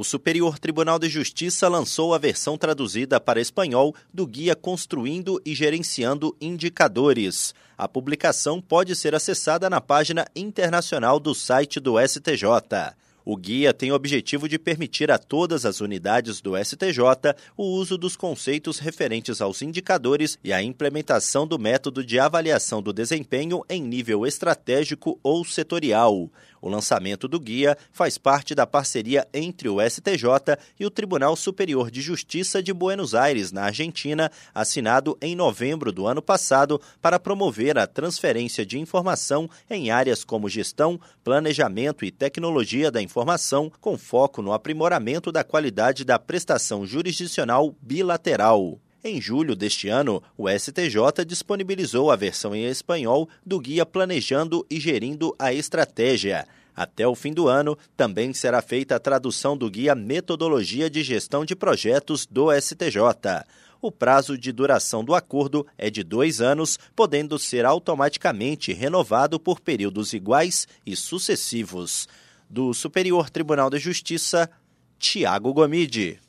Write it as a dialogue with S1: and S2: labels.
S1: O Superior Tribunal de Justiça lançou a versão traduzida para espanhol do Guia Construindo e Gerenciando Indicadores. A publicação pode ser acessada na página internacional do site do STJ. O guia tem o objetivo de permitir a todas as unidades do STJ o uso dos conceitos referentes aos indicadores e a implementação do método de avaliação do desempenho em nível estratégico ou setorial. O lançamento do guia faz parte da parceria entre o STJ e o Tribunal Superior de Justiça de Buenos Aires, na Argentina, assinado em novembro do ano passado para promover a transferência de informação em áreas como gestão, planejamento e tecnologia da informação com foco no aprimoramento da qualidade da prestação jurisdicional bilateral. Em julho deste ano, o STJ disponibilizou a versão em espanhol do Guia Planejando e Gerindo a Estratégia. Até o fim do ano, também será feita a tradução do Guia Metodologia de Gestão de Projetos do STJ. O prazo de duração do acordo é de dois anos, podendo ser automaticamente renovado por períodos iguais e sucessivos do Superior Tribunal de Justiça, Tiago Gomide.